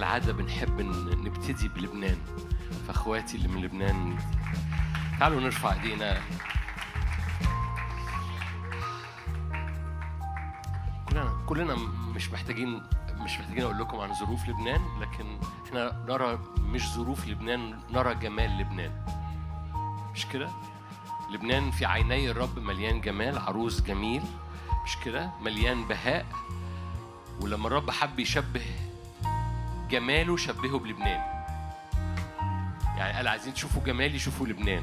كالعادة بنحب نبتدي بلبنان. فأخواتي اللي من لبنان تعالوا نرفع إيدينا. كلنا كلنا مش محتاجين مش محتاجين أقول لكم عن ظروف لبنان لكن إحنا نرى مش ظروف لبنان نرى جمال لبنان. مش كده؟ لبنان في عيني الرب مليان جمال عروس جميل. مش كده؟ مليان بهاء. ولما الرب حب يشبه جماله شبهه بلبنان. يعني قال عايزين تشوفوا جمالي شوفوا لبنان.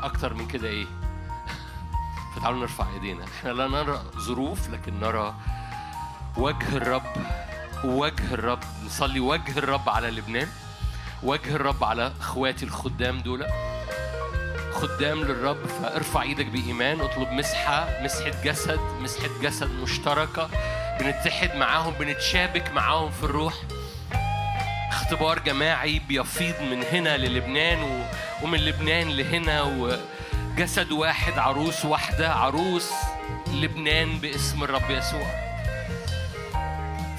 أكتر من كده إيه؟ فتعالوا نرفع إيدينا. إحنا لا نرى ظروف لكن نرى وجه الرب. وجه الرب. نصلي وجه الرب على لبنان. وجه الرب على أخواتي الخدام دول. خدام للرب. فارفع إيدك بإيمان. اطلب مسحة مسحة جسد مسحة جسد مشتركة. بنتحد معاهم بنتشابك معاهم في الروح. اختبار جماعي بيفيض من هنا للبنان و... ومن لبنان لهنا وجسد واحد عروس واحدة عروس لبنان باسم الرب يسوع.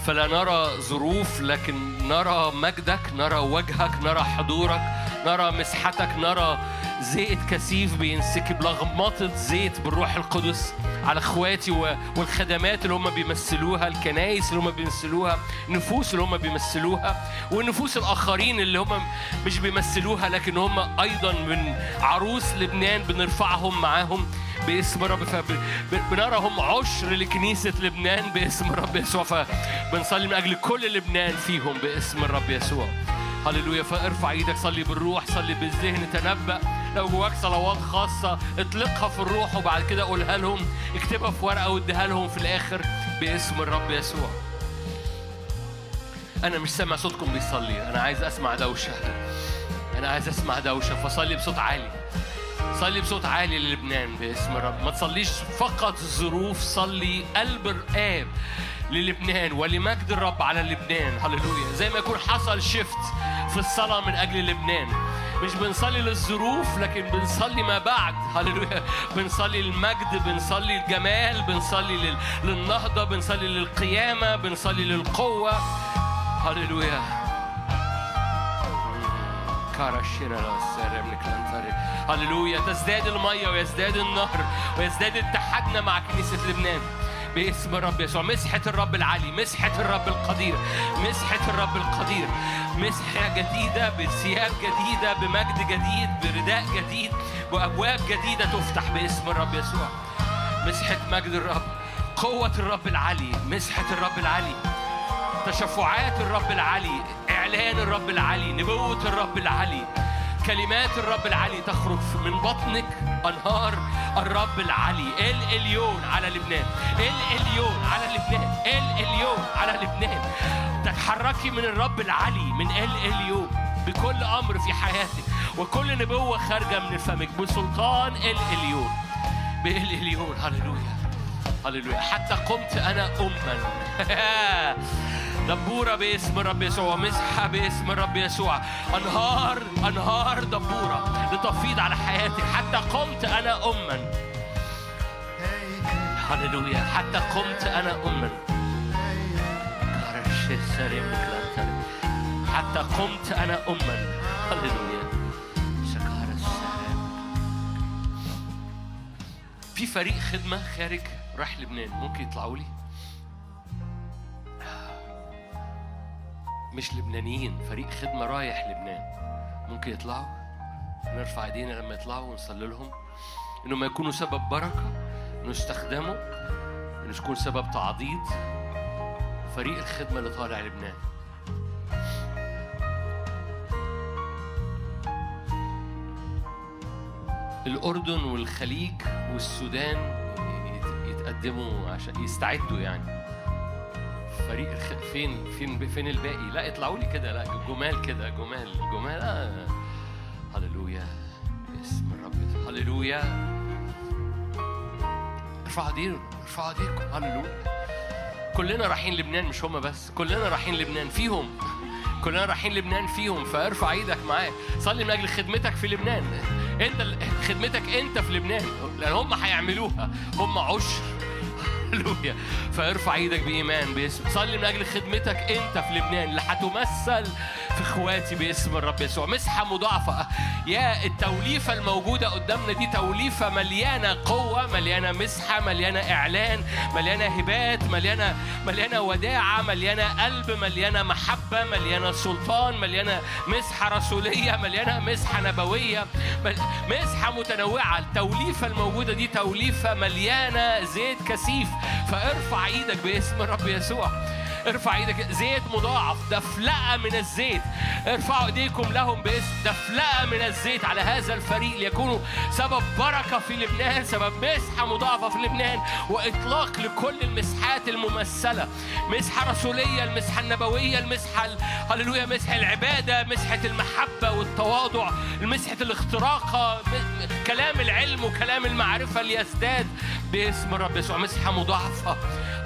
فلا نرى ظروف لكن نرى مجدك نرى وجهك نرى حضورك نرى مسحتك نرى زيت كثيف بينسكب لغمطة زيت بالروح القدس على اخواتي والخدمات اللي هم بيمثلوها الكنايس اللي هم بيمثلوها النفوس اللي هم بيمثلوها والنفوس الآخرين اللي هم مش بيمثلوها لكن هم أيضا من عروس لبنان بنرفعهم معاهم باسم الرب فبنراهم عشر لكنيسة لبنان باسم الرب يسوع. فبنصلي من أجل كل لبنان فيهم باسم الرب يسوع. هللويا. فارفع إيدك صلي بالروح صلي بالذهن تنبأ. لو جواك صلوات خاصة اطلقها في الروح وبعد كده قولها لهم اكتبها في ورقة واديها لهم في الآخر باسم الرب يسوع. أنا مش سامع صوتكم بيصلي أنا عايز أسمع دوشة. أنا عايز أسمع دوشة فصلي بصوت عالي. صلي بصوت عالي للبنان باسم الرب. ما تصليش فقط ظروف صلي قلب الآب للبنان ولمجد الرب على لبنان هللويا. زي ما يكون حصل شيفت في الصلاة من أجل لبنان مش بنصلي للظروف لكن بنصلي ما بعد. هللويا. بنصلي المجد بنصلي الجمال بنصلي لل... للنهضة بنصلي للقيامة بنصلي للقوة. هللويا. هللويا. تزداد المية ويزداد النهر ويزداد اتحادنا مع كنيسة لبنان. باسم الرب يسوع. مسحة الرب العلي مسحة الرب القدير مسحة الرب القدير. مسحة جديدة بثياب جديدة بمجد جديد برداء جديد وأبواب جديدة تفتح باسم الرب يسوع. مسحة مجد الرب قوة الرب العلي مسحة الرب العلي تشفعات الرب العلي إعلان الرب العلي نبوة الرب العلي كلمات الرب العلي تخرج من بطنك أنهار الرب العلي ال إليون على لبنان ال إليون على لبنان ال إليون على لبنان. تتحركي من الرب العلي من ال إليون بكل أمر في حياتك. وكل نبوة خارجة من فمك بسلطان ال إليون. بال إليون. هللويا. هللويا. حتى قمت أنا أما. دبورة باسم الرب يسوع مسحة باسم الرب يسوع. أنهار أنهار دبورة لتفيض على حياتك حتى قمت أنا أما. هللويا. حتى قمت أنا أما. حتى قمت أنا أما. هللويا. في فريق خدمة خارج راح لبنان. ممكن يطلعوا لي؟ مش لبنانيين فريق خدمة رايح لبنان. ممكن يطلعوا نرفع ايدينا لما يطلعوا ونصلي لهم انهم يكونوا سبب بركة انه يستخدموا انه يكون سبب تعضيد فريق الخدمة اللي طالع لبنان. الأردن والخليج والسودان يت- يتقدموا عشان يستعدوا يعني. فريق. فين فين فين الباقي؟ لا اطلعوا لي كده. لا جمال كده جمال جمال. آه. هللويا. باسم الرب. هللويا. ارفعوا ايديكم ارفعوا ايديكم هللويا. كلنا رايحين لبنان مش هما بس. كلنا رايحين لبنان فيهم. كلنا رايحين لبنان فيهم. فارفع إيدك معاه صلي من أجل خدمتك في لبنان. انت خدمتك انت في لبنان. لأن هم هيعملوها. هم عشر. هللويا. فارفع إيدك بإيمان باسم صلي من أجل خدمتك أنت في لبنان. اللي هتمثل في اخواتي باسم الرب يسوع. مسحة مضاعفة. يا التوليفة الموجودة قدامنا دي توليفة مليانة قوة مليانة مسحة مليانة إعلان مليانة هبات مليانة مليانة وداعة مليانة قلب مليانة محبة مليانة سلطان مليانة مسحة رسولية مليانة مسحة نبوية مسحة متنوعة. التوليفة الموجودة دي توليفة مليانة زيت كثيف. فارفع إيدك باسم الرب يسوع. ارفع إيدك. زيت مضاعف دفلقة من الزيت. ارفعوا ايديكم لهم باسم دفلقة من الزيت على هذا الفريق. ليكونوا سبب بركة في لبنان سبب مسحة مضاعفة في لبنان وإطلاق لكل المسحات الممثلة. مسحة رسولية المسحة النبوية المسحة هللويا مسحة العبادة مسحة المحبة والتواضع مسحة الاختراقة كلام العلم وكلام المعرفة ليزداد باسم الرب يسوع. مسحة مضاعفة.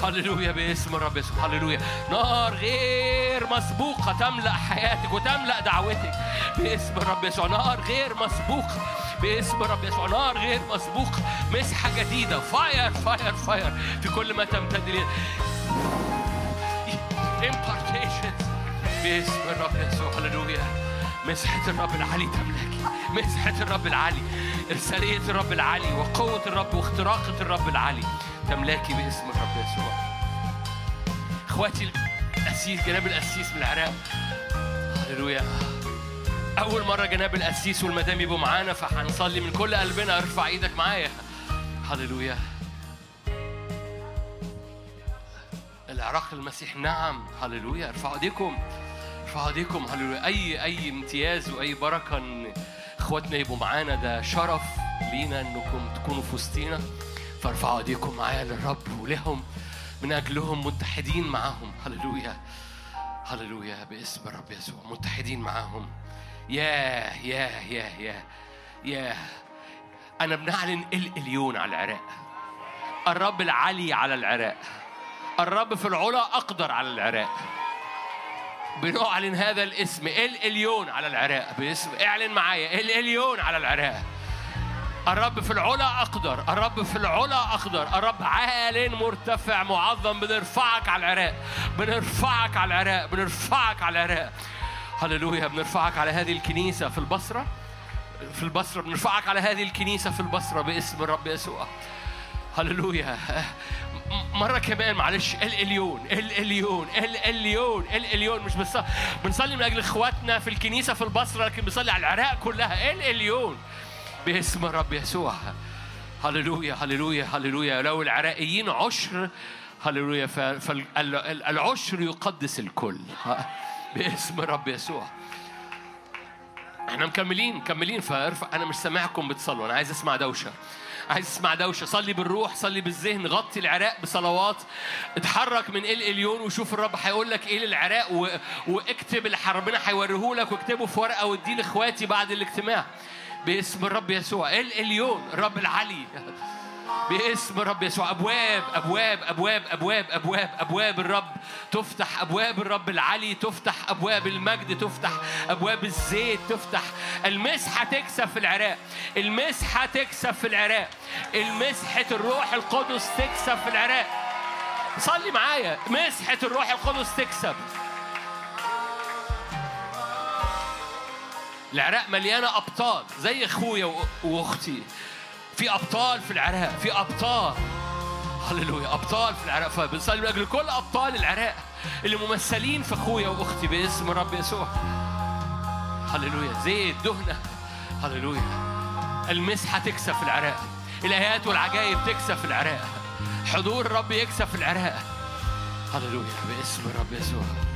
هللويا باسم الرب يسوع. هللويا. نار غير مسبوقة تملأ حياتك وتملأ دعوتك. باسم الرب يسوع. نار غير مسبوقة. باسم الرب يسوع. نار غير مسبوقة. مسحة جديدة. fire fire fire في كل ما تمتد لي impartations باسم الرب يسوع. هللويا. مسحة الرب العلي تملكي مسحة الرب العلي إرسالية الرب العلي وقوة الرب واختراقة الرب العلي تملاكي باسم الرب يسوع. إخواتي القسيس جناب القسيس من العراق. هللويا. أول مرة جناب القسيس والمدام يبقوا معانا فهنصلي من كل قلبنا. ارفع إيدك معايا. هللويا. العراق المسيح نعم. هللويا. ارفعوا ايديكم. ارفعوا ايديكم. هللويا. أي أي امتياز وأي بركة إن إخواتنا يبقوا معانا. ده شرف لينا إنكم تكونوا في وسطينا. فارفعوا ايديكم معايا للرب ولهم من اجلهم متحدين معاهم. هللويا. هللويا باسم الرب يسوع. متحدين معاهم. يا يا يا يا يا أنا بنعلن الاليون على العراق. الرب العلي على العراق. الرب في العلا أقدر على العراق. بنعلن هذا الاسم. الاليون على العراق. باسم اعلن معايا. الاليون على العراق. الرب في العلا أقدر الرب في العلا أقدر. الرب عال مرتفع معظم بنرفعك على العراق بنرفعك على العراق بنرفعك على العراق. هللويا بنرفعك على هذه الكنيسة في البصرة في البصرة بنرفعك على هذه الكنيسة في البصرة باسم الرب يسوع. هللويا. مرة كمان معلش الاليون الاليون الاليون الاليون مش بنصلي من أجل إخواتنا في الكنيسة في البصرة لكن بنصلي على العراق كلها. الاليون باسم الرب يسوع. هللويا هللويا هللويا. لو العراقيين عشر هللويا. فالعشر يقدس الكل. باسم الرب يسوع. إحنا مكملين مكملين. فارفع أنا مش سامعكم بتصلوا. أنا عايز اسمع دوشة. عايز اسمع دوشة. صلي بالروح صلي بالذهن. غطي العراق بصلوات. اتحرك من إل إليون وشوف الرب هيقول لك إيه للعراق و... واكتب اللي ربنا هيوريه لك واكتبه في ورقة واديه لإخواتي بعد الاجتماع. باسم الرب يسوع. اليون الرب العلي. باسم الرب يسوع. أبواب أبواب أبواب أبواب أبواب أبواب الرب. تفتح أبواب الرب العلي تفتح أبواب المجد تفتح أبواب الزيت تفتح. المسحة تكسب في العراق. المسحة تكسب في العراق. المسحة الروح القدس تكسب في العراق. صلي معايا. مسحة الروح القدس تكسب. العراق مليانة أبطال زي أخويا وأختي. في أبطال في العراق في أبطال. هللويا أبطال في العراق. فبنصلي من أجل كل أبطال العراق اللي ممثلين في أخويا وأختي باسم الرب يسوع. هللويا زيت دهنة. هللويا. المسحة تكسب في العراق. الآيات والعجائب تكسب في العراق. حضور الرب يكسب في العراق. هللويا باسم الرب يسوع.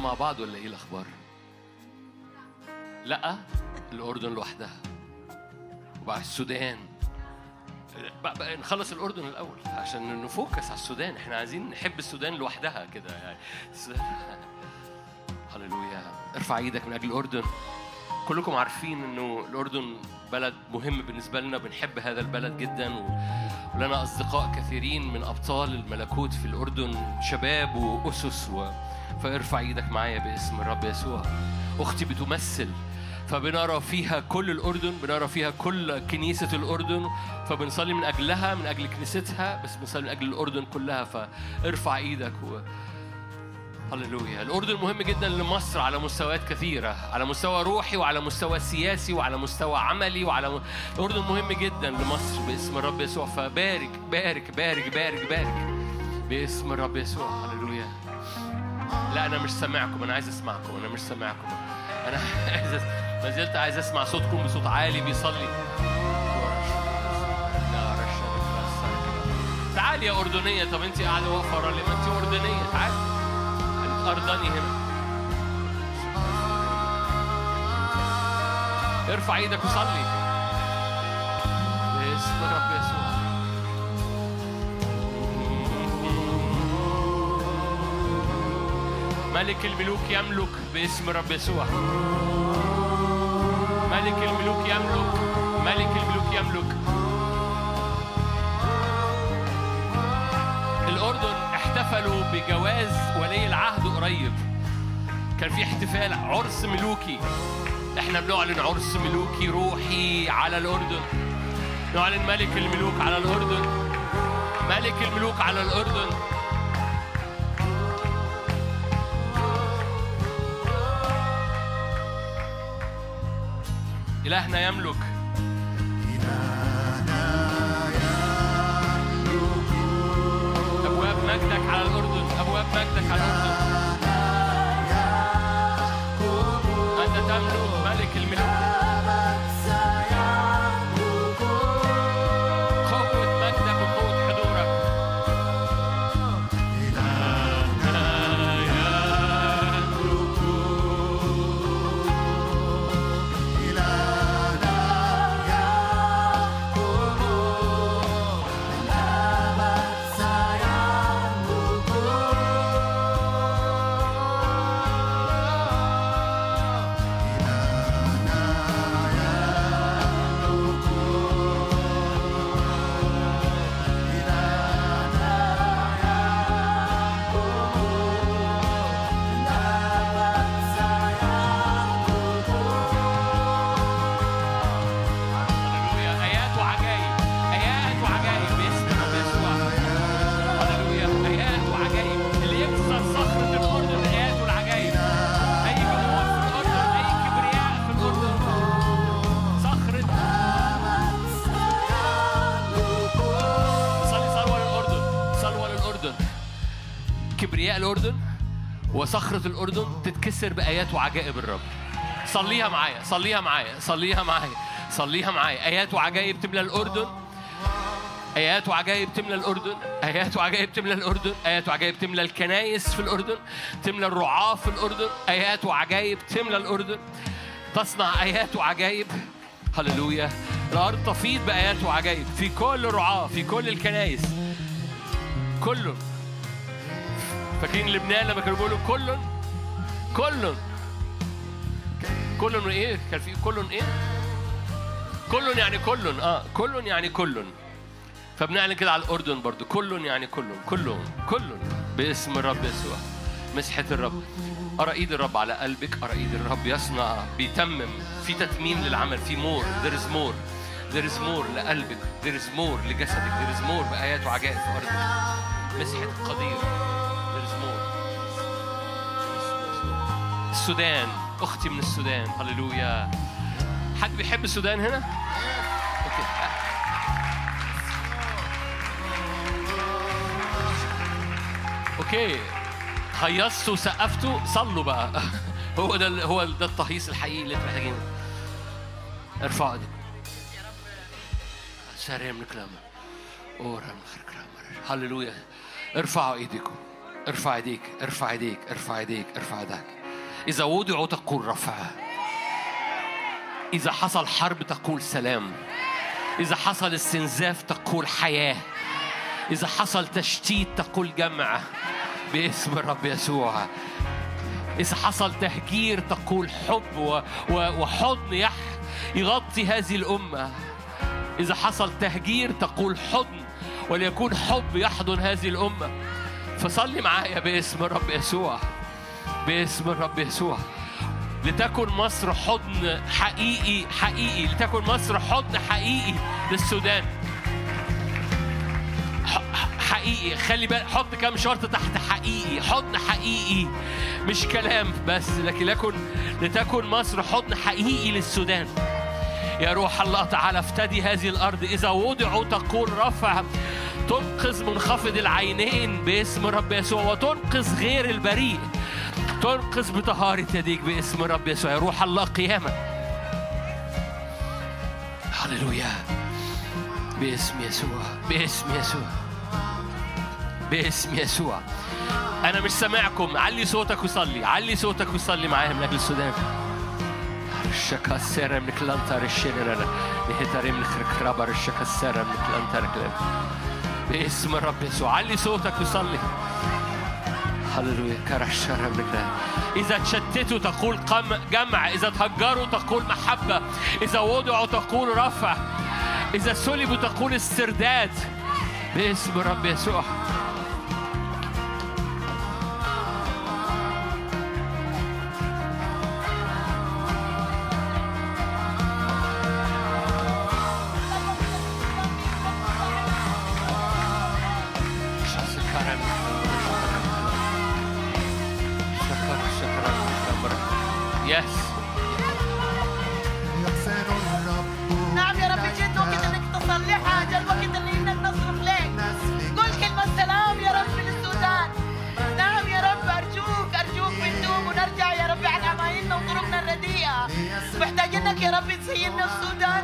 مع بعض ولا إيه الأخبار؟ لأ الأردن لوحدها. وبعد السودان. نخلص الأردن الأول عشان نفوكس على السودان. إحنا عايزين نحب السودان لوحدها كده يعني. هللويا. ارفع إيدك من أجل الأردن. كلكم عارفين إنه الأردن بلد مهم بالنسبة لنا بنحب هذا البلد جدا. ولنا أصدقاء كثيرين من أبطال الملكوت في الأردن شباب وأسس و... فارفع إيدك معايا باسم الرب يسوع. أختي بتمثل فبنرى فيها كل الأردن بنرى فيها كل كنيسة الأردن فبنصلي من أجلها من أجل كنيستها بس بنصلي من أجل الأردن كلها فارفع إيدك و... هللويا. الأردن مهم جدا لمصر على مستويات كثيرة على مستوى روحي وعلى مستوى سياسي وعلى مستوى عملي وعلى م... الأردن مهم جدا لمصر باسم الرب يسوع. فبارك بارك بارك بارك بارك باسم الرب يسوع. هللويا. لا أنا مش سامعكم أنا عايز أسمعكم أنا مش سامعكم. أنا عايز ما زلت عايز أسمع صوتكم بصوت عالي بيصلي. تعالي يا أردنية. طب أنت قاعدة واقفة ليه ما أنت أردنية. تعالي أرضاني هنا ارفع إيدك وصلي. باسم رب يسوع. ملك الملوك يملك. باسم رب يسوع. ملك الملوك يملك. ملك الملوك يملك. احتفلوا بجواز ولي العهد قريب. كان في احتفال عرس ملوكي. إحنا بنعلن عرس ملوكي روحي على الأردن. نعلن ملك الملوك على الأردن. ملك الملوك على الأردن. إلهنا يملك. وصخرة الأردن تتكسر بآيات وعجائب الرب. صليها معايا صليها معايا صليها معايا صليها معايا. آيات وعجائب تملى الأردن. آيات وعجائب تملى الأردن. آيات وعجائب تملى الأردن. آيات وعجائب تملى الكنايس في الأردن. تملى الرعاة في الأردن. آيات وعجائب تملى الأردن. تصنع آيات وعجائب. هللويا. الأرض تفيض بآيات وعجائب. في كل رعاة في كل الكنايس كله. فاكرين لبنان لما كانوا بيقولوا كل كل كل إيه؟ كان في كل إيه؟ كل يعني كل آه كل يعني كل فبنعلن كده على الأردن برضو. كل يعني كل كل كل باسم الرب يسوع. مسحة الرب. أرى إيد الرب على قلبك. أرى إيد الرب يصنع. بيتمم. في تتميم للعمل. في مور. There is more. There is more لقلبك. There is more لجسدك. There is more بآيات وعجائب في أرضك. مسحة القدير. السودان. أختي من السودان. هللويا. حد بيحب السودان هنا؟ OK. OK. هيصتوا وسقفتوا صلوا بقى. هو ده هو ده التهيص الحقيقي اللي أنتوا محتاجينه. ارفعوا ايديكم سارم الكلام. هللويا. ارفعوا ايديكم. ارفع ايديك. ارفع ايديك. ارفع ايديك. ارفع ايديك. إذا وضعوا تقول رفع. إذا حصل حرب تقول سلام. إذا حصل استنزاف تقول حياة. إذا حصل تشتيت تقول جمع. باسم الرب يسوع. إذا حصل تهجير تقول حب وحضن يغطي هذه الأمة. إذا حصل تهجير تقول حضن. وليكون حب يحضن هذه الأمة. فصلي معايا باسم الرب يسوع. باسم الرب يسوع. لتكن مصر حضن حقيقي حقيقي. لتكن مصر حضن حقيقي للسودان. حقيقي. خلي بالك حط كام شرط تحت حقيقي. حضن حقيقي. مش كلام بس لكن لكن لتكن مصر حضن حقيقي للسودان. يا روح الله تعالى افتدي هذه الأرض. إذا وضعوا تقول رفع تنقذ منخفض العينين باسم رب يسوع وتنقذ غير البريء. تنقذ بطهارة يديك باسم رب يسوع. روح الله قيامة هللويا. باسم يسوع. باسم يسوع. باسم يسوع. أنا مش سامعكم. علي صوتك وصلي. علي صوتك وصلي معايا من أجل السودان. الشكا السيرة من كلانتر الشينر نهتري من خركرابر الشكا السيرة من كلانتر. باسم الرب يسوع. علي صوتك وصلي. هللويا كرشر إذا تشتتوا تقول قم جمع. إذا تهجروا تقول محبة. إذا وضعوا تقول رفع. إذا سلبوا تقول استرداد. باسم الرب يسوع. يا رب تسيدنا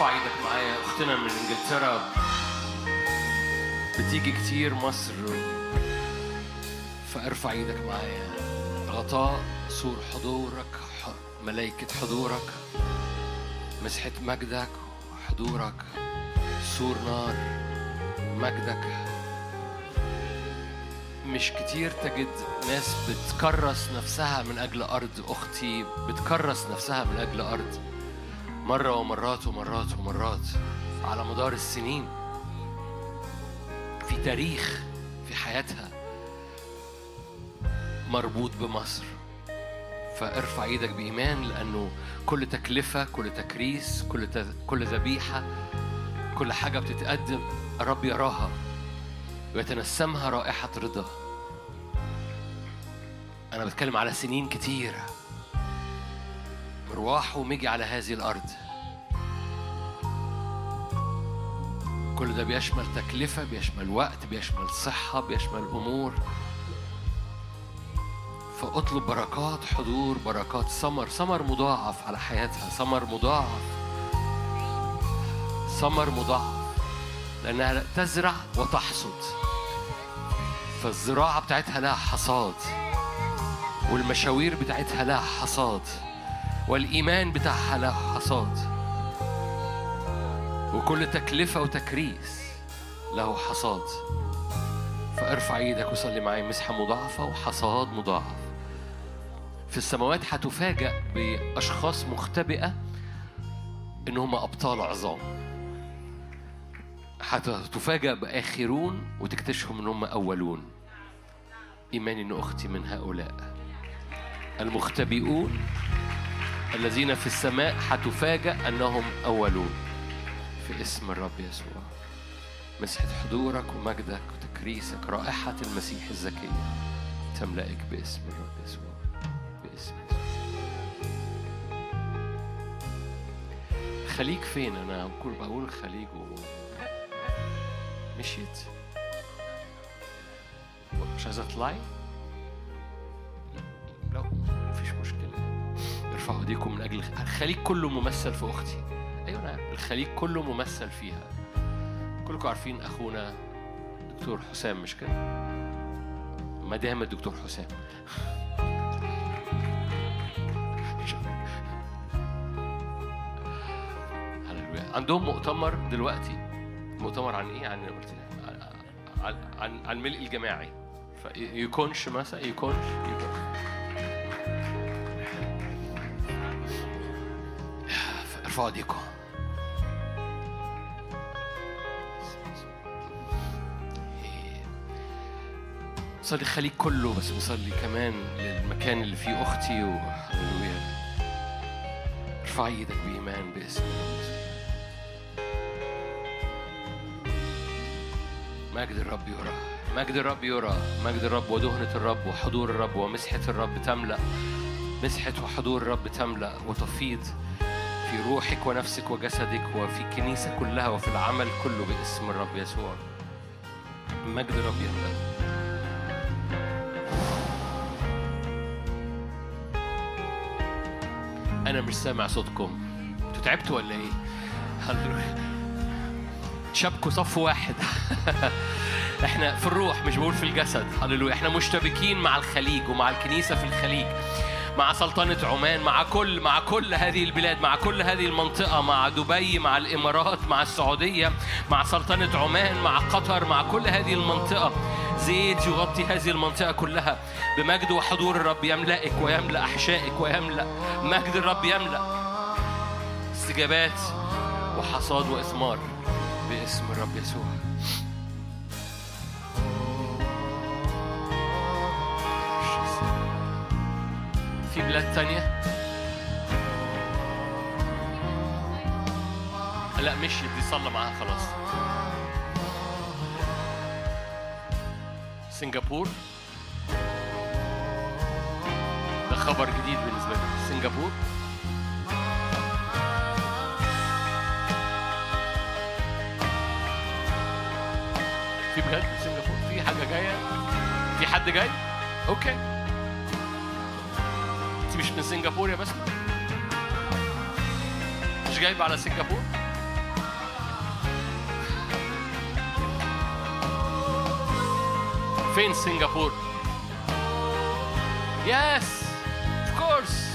ارفع إيدك معايا. أختنا من إنجلترا. بتيجي كتير مصر. فارفع إيدك معايا. غطاء سور حضورك ملائكة حضورك. مسحة مجدك وحضورك سور نار مجدك. مش كتير تجد ناس بتكرس نفسها من أجل أرض أختي بتكرس نفسها من أجل أرض. مرة ومرات ومرات ومرات على مدار السنين في تاريخ في حياتها مربوط بمصر. فارفع إيدك بإيمان لأنه كل تكلفة كل تكريس كل كل ذبيحة كل حاجة بتتقدم الرب يراها ويتنسمها رائحة رضا. أنا بتكلم على سنين كتيرة. مروح ومجي على هذه الأرض. كل ده بيشمل تكلفة بيشمل وقت بيشمل صحة بيشمل أمور. فأطلب بركات حضور بركات ثمر ثمر مضاعف على حياتها ثمر مضاعف. ثمر مضاعف. لأنها تزرع وتحصد. فالزراعة بتاعتها لها حصاد. والمشاوير بتاعتها لها حصاد. والإيمان بتاعها له حصاد. وكل تكلفة وتكريس له حصاد. فارفع إيدك وصلي معايا مسحة مضاعفة وحصاد مضاعف. في السماوات هتفاجأ بأشخاص مختبئة إن هم أبطال عظام. هتفاجأ بآخرون وتكتشفهم إن هم أولون. إيماني إن أختي من هؤلاء. المختبئون الذين في السماء هتفاجأ أنهم أولون. في اسم الرب يسوع. مسحة حضورك ومجدك وتكريسك رائحة المسيح الزكية تملأك باسم الرب يسوع باسم خليك فين؟ أنا بقول خليج و... مشيت. مش عايزة تطلعي لا مفيش مشكلة. ارفعوا ايديكم من أجل الخليج كله ممثل في أختي. أيوة. الخليج كله ممثل فيها. كلكم عارفين أخونا دكتور حسام مش كده؟ مدام الدكتور حسام. عندهم مؤتمر دلوقتي. مؤتمر عن إيه؟ عن عن عن الملء الجماعي. فيكونش مثلا يكونش يكونش ارفعوا ايديكم. صلي خليك كله بس بصلي كمان للمكان اللي فيه أختي وهللويا ارفع إيدك بإيمان باسم الرب. مجد الرب يرى مجد الرب يرى مجد الرب ودهنة الرب وحضور الرب ومسحة الرب تملأ. مسحة وحضور الرب تملأ وتفيض في روحك ونفسك وجسدك وفي الكنيسة كلها وفي العمل كله باسم الرب يسوع. مجد الرب يملأ أنا مش سامع صوتكم. أنتوا تعبتوا ولا إيه؟ شبكوا صف واحد. إحنا في الروح مش بقول في الجسد. هللويا. إحنا مشتبكين مع الخليج ومع الكنيسة في الخليج. مع سلطنة عمان مع كل مع كل هذه البلاد مع كل هذه المنطقة مع دبي مع الإمارات مع السعودية مع سلطنة عمان مع قطر مع كل هذه المنطقة. زيت يغطي هذه المنطقة كلها. بمجد وحضور الرب يملأك ويملأ أحشائك ويملأ. مجد الرب يملأ. استجابات وحصاد وإثمار باسم الرب يسوع. في بلاد تانية؟ لا مشي. دي صلى معاها خلاص. سنغافور. ده خبر جديد بالنسبة لي. سنغافور. في بجد سنغافور. في حاجة جاية؟ في حد جاي؟ أوكي. أنت مش من سنغافور يا بسمة؟ مش جايبة على سنغافور؟ فين سنغافور yes of course.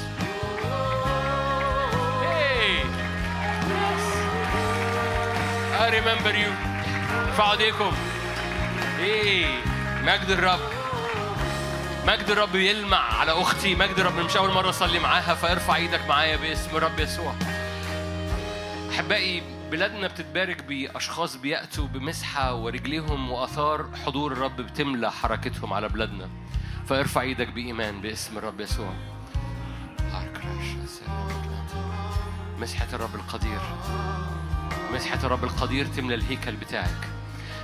I remember you. ارفعوا ايديكم. إيه مجد الرب. مجد الرب يلمع على أختي، مجد الرب مش أول مرة أصلي معاها فارفع إيدك معايا باسم الرب يسوع. أحبائي بلادنا بتتبارك بأشخاص بيأتوا بمسحة ورجليهم وآثار حضور الرب بتملى حركتهم على بلادنا. فارفع إيدك بإيمان باسم الرب يسوع. مسحة الرب القدير مسحة الرب القدير تملى الهيكل بتاعك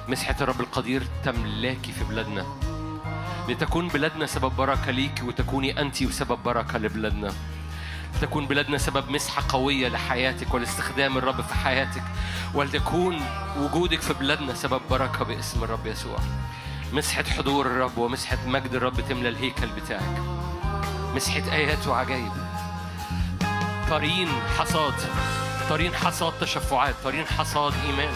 مسحة الرب القدير تملاكي في بلادنا لتكون بلادنا سبب بركة ليك وتكوني أنت سبب بركة لبلادنا تكون بلادنا سبب مسحة قوية لحياتك ولاستخدام الرب في حياتك ولتكون وجودك في بلادنا سبب بركة باسم الرب يسوع. مسحة حضور الرب ومسحة مجد الرب تملى الهيكل بتاعك. مسحة آيات وعجائب. طارين حصاد طارين حصاد تشفعات طارين حصاد إيمان.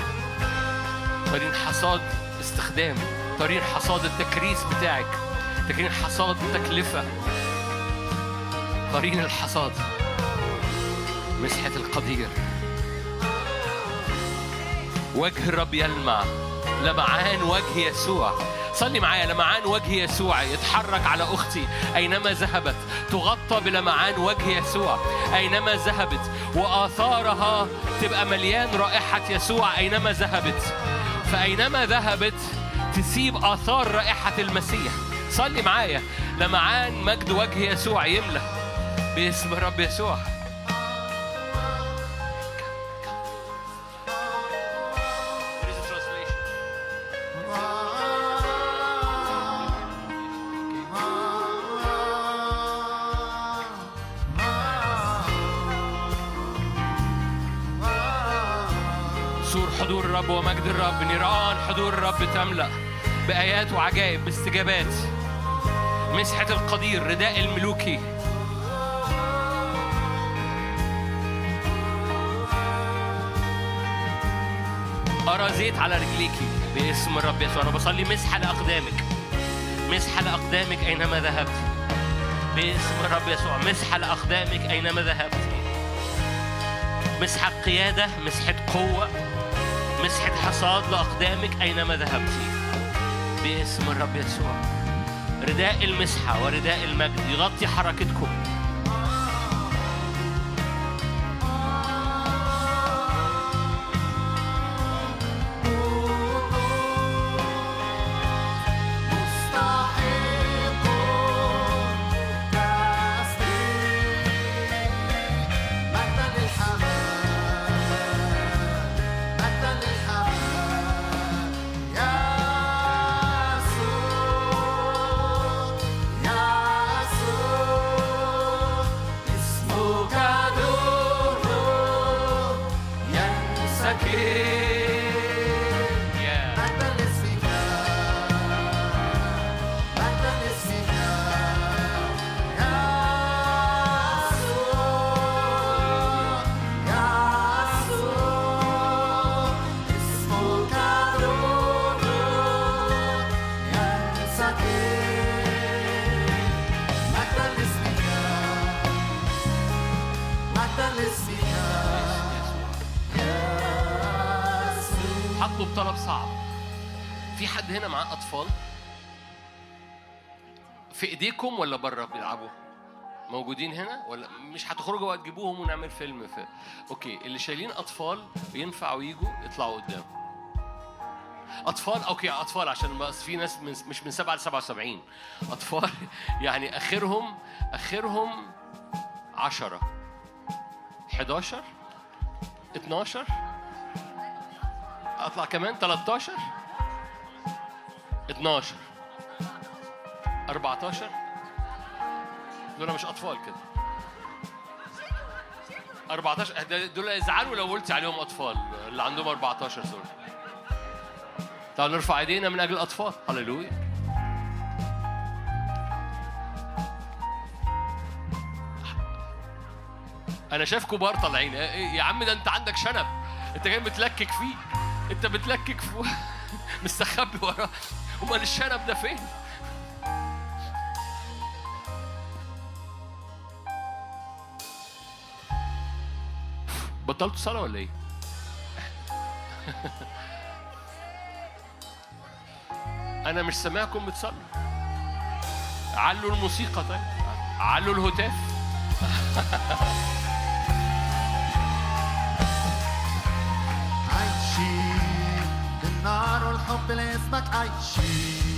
طارين حصاد استخدام طارين حصاد التكريس بتاعك. طارين حصاد تكلفة. طارين الحصاد. مسحة القدير. وجه الرب يلمع. لمعان وجه يسوع. صلي معايا لمعان وجه يسوع. يتحرك على أختي. أينما ذهبت تغطى بلمعان وجه يسوع. أينما ذهبت وآثارها تبقى مليان رائحة يسوع أينما ذهبت. فأينما ذهبت تسيب آثار رائحة المسيح. صلي معايا لمعان مجد وجه يسوع يملى باسم الرب يسوع حضور الرب ومجد الرب نيران حضور الرب تملأ بآيات وعجائب باستجابات. مسحة القدير رداء الملوكي. أرى زيت على رجليكي. باسم الرب يسوع. أنا بصلي مسحة لأقدامك. مسحة لأقدامك أينما ذهبت. باسم الرب يسوع. مسحة لأقدامك أينما ذهبت. مسحة قيادة مسحة قوة مسحة حصاد لأقدامك أينما ذهبت. باسم الرب يسوع. رداء المسحة ورداء المجد. يغطي حركتكم. إيديكم ولا بره بيلعبوا؟ موجودين هنا ولا مش هتخرجوا وتجيبوهم ونعمل فيلم في OK اللي شايلين أطفال ينفعوا يجوا يطلعوا قدام. أطفال OK أطفال عشان بس في ناس من مش من 7 ل 77 أطفال يعني اخرهم آخرهم 10 11 12 أطلع كمان 13 12 14 دول مش أطفال كده. 14 دول يزعلوا لو قلت عليهم أطفال اللي عندهم 14 دول. تعالوا نرفع إيدينا من أجل الأطفال. هللويا. أنا شايف كبار طالعين. إيه- إيه يا عم ده أنت عندك شنب. أنت جاي متلكك فيه. أنت بتلكك فيه مستخبي وراه. أمال الشنب ده فين؟ بطلتوا صلاة ولا إيه؟ أنا مش سامعكم بتصلوا. علوا الموسيقى طيب. علوا الهتاف. عايشين النار والحب لاسمك عايشين.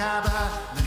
acaba